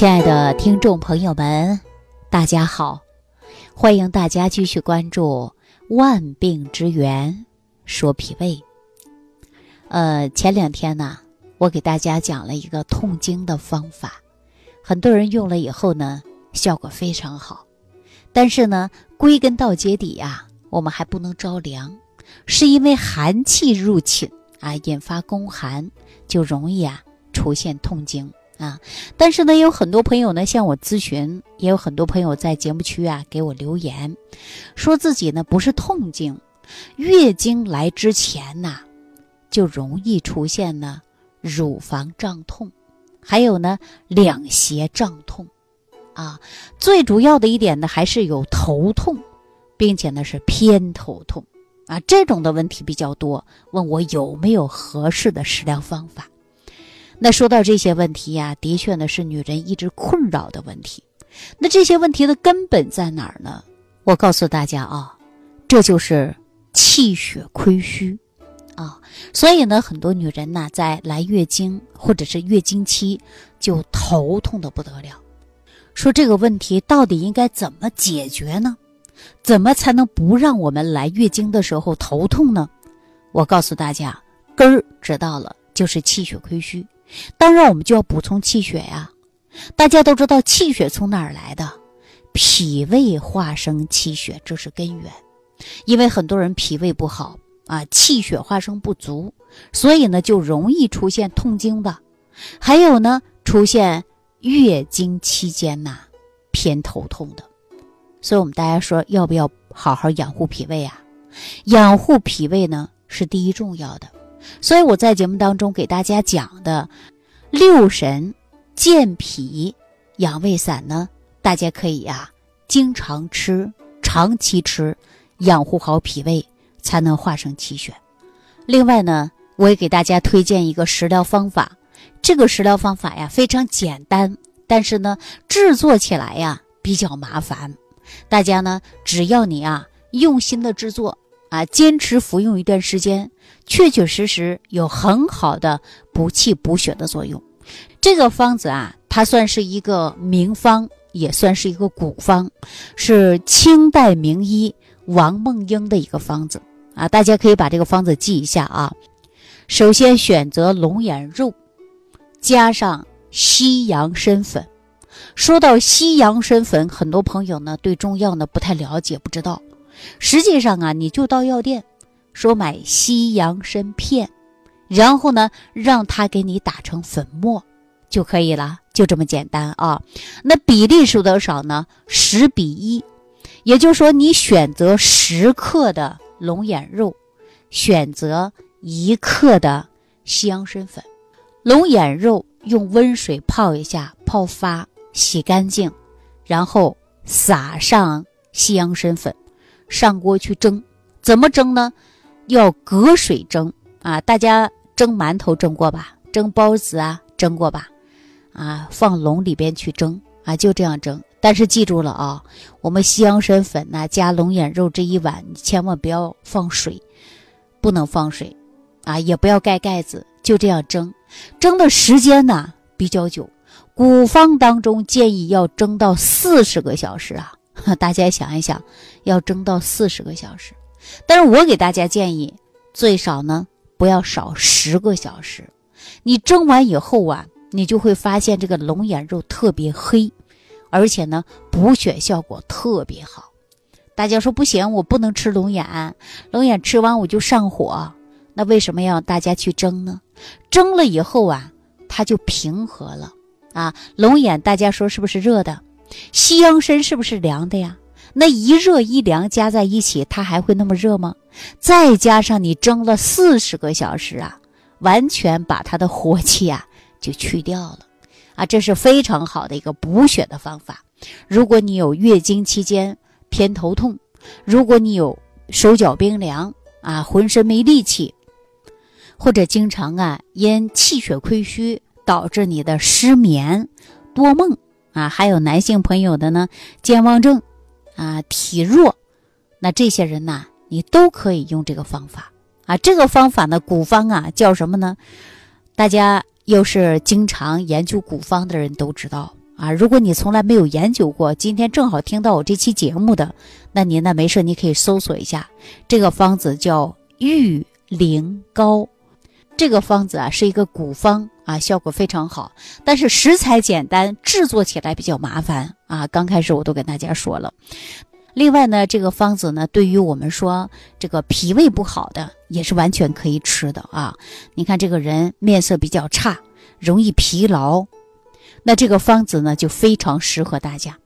亲爱的听众朋友们，大家好！欢迎大家继续关注《万病之源说脾胃》。呃，前两天呢，我给大家讲了一个痛经的方法，很多人用了以后呢，效果非常好。但是呢，归根到结底呀，我们还不能着凉，是因为寒气入侵啊，引发宫寒，就容易啊出现痛经。啊，但是呢，有很多朋友呢向我咨询，也有很多朋友在节目区啊给我留言，说自己呢不是痛经，月经来之前呐，就容易出现呢乳房胀痛，还有呢两胁胀痛，啊，最主要的一点呢还是有头痛，并且呢是偏头痛，啊，这种的问题比较多，问我有没有合适的食疗方法。那说到这些问题呀，的确呢是女人一直困扰的问题。那这些问题的根本在哪儿呢？我告诉大家啊，这就是气血亏虚啊。所以呢，很多女人呢在来月经或者是月经期就头痛的不得了。说这个问题到底应该怎么解决呢？怎么才能不让我们来月经的时候头痛呢？我告诉大家，根儿知道了，就是气血亏虚。当然，我们就要补充气血呀。大家都知道气血从哪儿来的？脾胃化生气血，这是根源。因为很多人脾胃不好啊，气血化生不足，所以呢就容易出现痛经的。还有呢，出现月经期间呐偏头痛的。所以我们大家说，要不要好好养护脾胃啊？养护脾胃呢是第一重要的。所以我在节目当中给大家讲的六神健脾养胃散呢，大家可以呀经常吃，长期吃，养护好脾胃，才能化生气血。另外呢，我也给大家推荐一个食疗方法，这个食疗方法呀非常简单，但是呢制作起来呀比较麻烦。大家呢只要你啊用心的制作。啊，坚持服用一段时间，确确实实有很好的补气补血的作用。这个方子啊，它算是一个名方，也算是一个古方，是清代名医王梦英的一个方子啊。大家可以把这个方子记一下啊。首先选择龙眼肉，加上西洋参粉。说到西洋参粉，很多朋友呢对中药呢不太了解，不知道。实际上啊，你就到药店，说买西洋参片，然后呢，让他给你打成粉末就可以了，就这么简单啊。那比例是多少呢？十比一，也就是说，你选择十克的龙眼肉，选择一克的西洋参粉。龙眼肉用温水泡一下，泡发，洗干净，然后撒上西洋参粉。上锅去蒸，怎么蒸呢？要隔水蒸啊！大家蒸馒头蒸过吧？蒸包子啊，蒸过吧？啊，放笼里边去蒸啊，就这样蒸。但是记住了啊，我们西洋参粉呢，加龙眼肉这一碗，千万不要放水，不能放水啊，也不要盖盖子，就这样蒸。蒸的时间呢比较久，古方当中建议要蒸到四十个小时啊。大家想一想，要蒸到四十个小时，但是我给大家建议，最少呢不要少十个小时。你蒸完以后啊，你就会发现这个龙眼肉特别黑，而且呢补血效果特别好。大家说不行，我不能吃龙眼，龙眼吃完我就上火。那为什么要大家去蒸呢？蒸了以后啊，它就平和了啊。龙眼大家说是不是热的？西洋参是不是凉的呀？那一热一凉加在一起，它还会那么热吗？再加上你蒸了四十个小时啊，完全把它的火气啊就去掉了啊！这是非常好的一个补血的方法。如果你有月经期间偏头痛，如果你有手脚冰凉啊，浑身没力气，或者经常啊因气血亏虚导致你的失眠多梦。啊，还有男性朋友的呢，健忘症，啊，体弱，那这些人呢，你都可以用这个方法啊。这个方法呢，古方啊，叫什么呢？大家又是经常研究古方的人都知道啊，如果你从来没有研究过，今天正好听到我这期节目的，那您呢没事，你可以搜索一下这个方子叫玉灵膏。这个方子啊是一个古方啊，效果非常好，但是食材简单，制作起来比较麻烦啊。刚开始我都跟大家说了。另外呢，这个方子呢，对于我们说这个脾胃不好的，也是完全可以吃的啊。你看这个人面色比较差，容易疲劳，那这个方子呢就非常适合大家。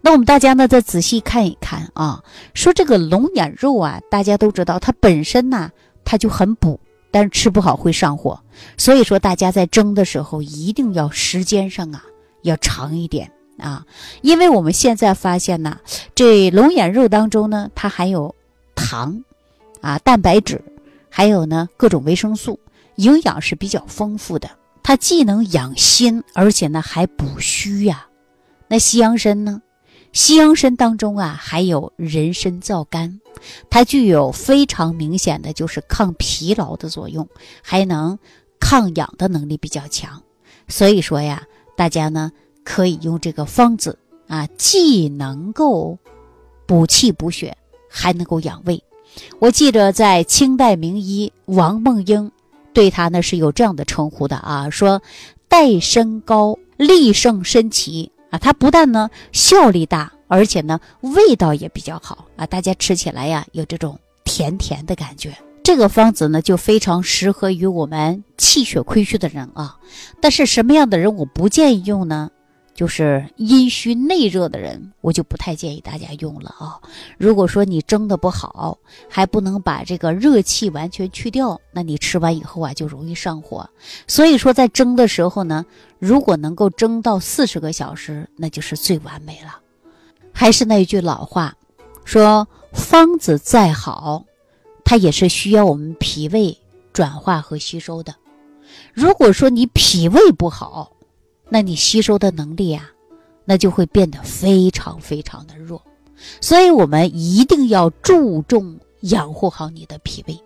那我们大家呢再仔细看一看啊，说这个龙眼肉啊，大家都知道它本身呢它就很补，但是吃不好会上火，所以说大家在蒸的时候一定要时间上啊要长一点。啊，因为我们现在发现呢，这龙眼肉当中呢，它含有糖，啊，蛋白质，还有呢各种维生素，营养是比较丰富的。它既能养心，而且呢还补虚呀。那西洋参呢？西洋参当中啊还有人参皂苷，它具有非常明显的就是抗疲劳的作用，还能抗氧的能力比较强。所以说呀，大家呢。可以用这个方子啊，既能够补气补血，还能够养胃。我记着在清代名医王梦英对他呢是有这样的称呼的啊，说代参高力胜参奇啊，它不但呢效力大，而且呢味道也比较好啊，大家吃起来呀有这种甜甜的感觉。这个方子呢就非常适合于我们气血亏虚的人啊，但是什么样的人我不建议用呢？就是阴虚内热的人，我就不太建议大家用了啊。如果说你蒸的不好，还不能把这个热气完全去掉，那你吃完以后啊，就容易上火。所以说，在蒸的时候呢，如果能够蒸到四十个小时，那就是最完美了。还是那句老话，说方子再好，它也是需要我们脾胃转化和吸收的。如果说你脾胃不好，那你吸收的能力啊，那就会变得非常非常的弱，所以我们一定要注重养护好你的脾胃，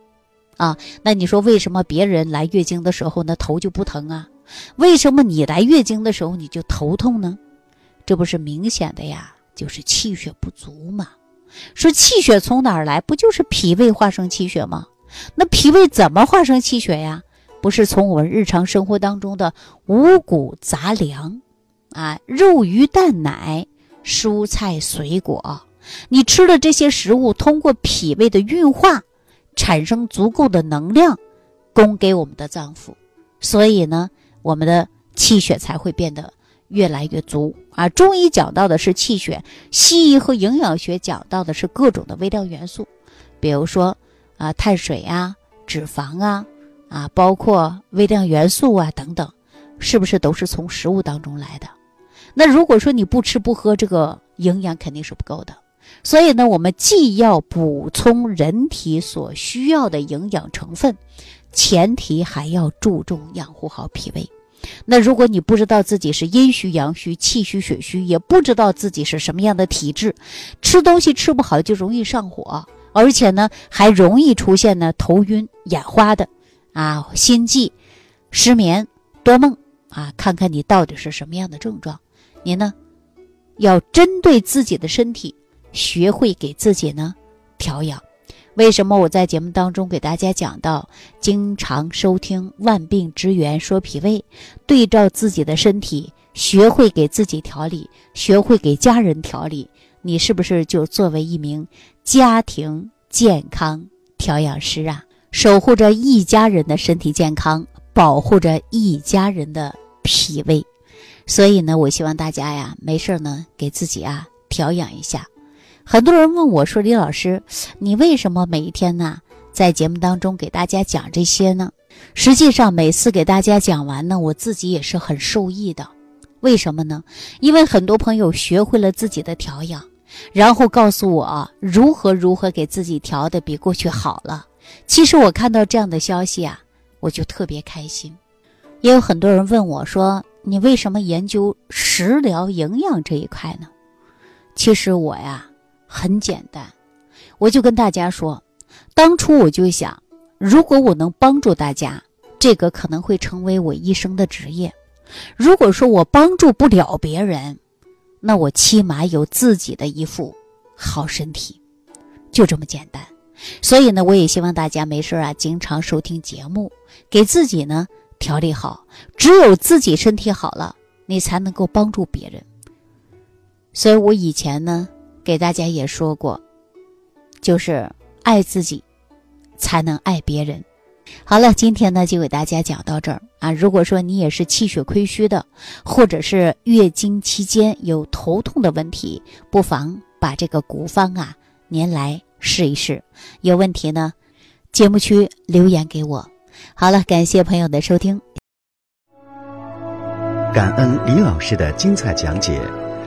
啊，那你说为什么别人来月经的时候呢头就不疼啊？为什么你来月经的时候你就头痛呢？这不是明显的呀，就是气血不足嘛。说气血从哪儿来？不就是脾胃化生气血吗？那脾胃怎么化生气血呀？不是从我们日常生活当中的五谷杂粮，啊，肉鱼蛋奶、蔬菜水果，你吃的这些食物，通过脾胃的运化，产生足够的能量，供给我们的脏腑，所以呢，我们的气血才会变得越来越足啊。中医讲到的是气血，西医和营养学讲到的是各种的微量元素，比如说啊，碳水啊，脂肪啊。啊，包括微量元素啊等等，是不是都是从食物当中来的？那如果说你不吃不喝，这个营养肯定是不够的。所以呢，我们既要补充人体所需要的营养成分，前提还要注重养护好脾胃。那如果你不知道自己是阴虚阳虚、气虚血虚，也不知道自己是什么样的体质，吃东西吃不好就容易上火，而且呢还容易出现呢头晕眼花的。啊，心悸、失眠、多梦啊，看看你到底是什么样的症状。您呢，要针对自己的身体，学会给自己呢调养。为什么我在节目当中给大家讲到，经常收听《万病之源说脾胃》，对照自己的身体，学会给自己调理，学会给家人调理，你是不是就作为一名家庭健康调养师啊？守护着一家人的身体健康，保护着一家人的脾胃，所以呢，我希望大家呀，没事呢，给自己啊调养一下。很多人问我说：“李老师，你为什么每一天呢，在节目当中给大家讲这些呢？”实际上，每次给大家讲完呢，我自己也是很受益的。为什么呢？因为很多朋友学会了自己的调养，然后告诉我如何如何给自己调的比过去好了。其实我看到这样的消息啊，我就特别开心。也有很多人问我说：“你为什么研究食疗营养这一块呢？”其实我呀很简单，我就跟大家说，当初我就想，如果我能帮助大家，这个可能会成为我一生的职业。如果说我帮助不了别人，那我起码有自己的一副好身体，就这么简单。所以呢，我也希望大家没事啊，经常收听节目，给自己呢调理好。只有自己身体好了，你才能够帮助别人。所以我以前呢，给大家也说过，就是爱自己，才能爱别人。好了，今天呢就给大家讲到这儿啊。如果说你也是气血亏虚的，或者是月经期间有头痛的问题，不妨把这个古方啊，您来。试一试，有问题呢，节目区留言给我。好了，感谢朋友的收听，感恩李老师的精彩讲解。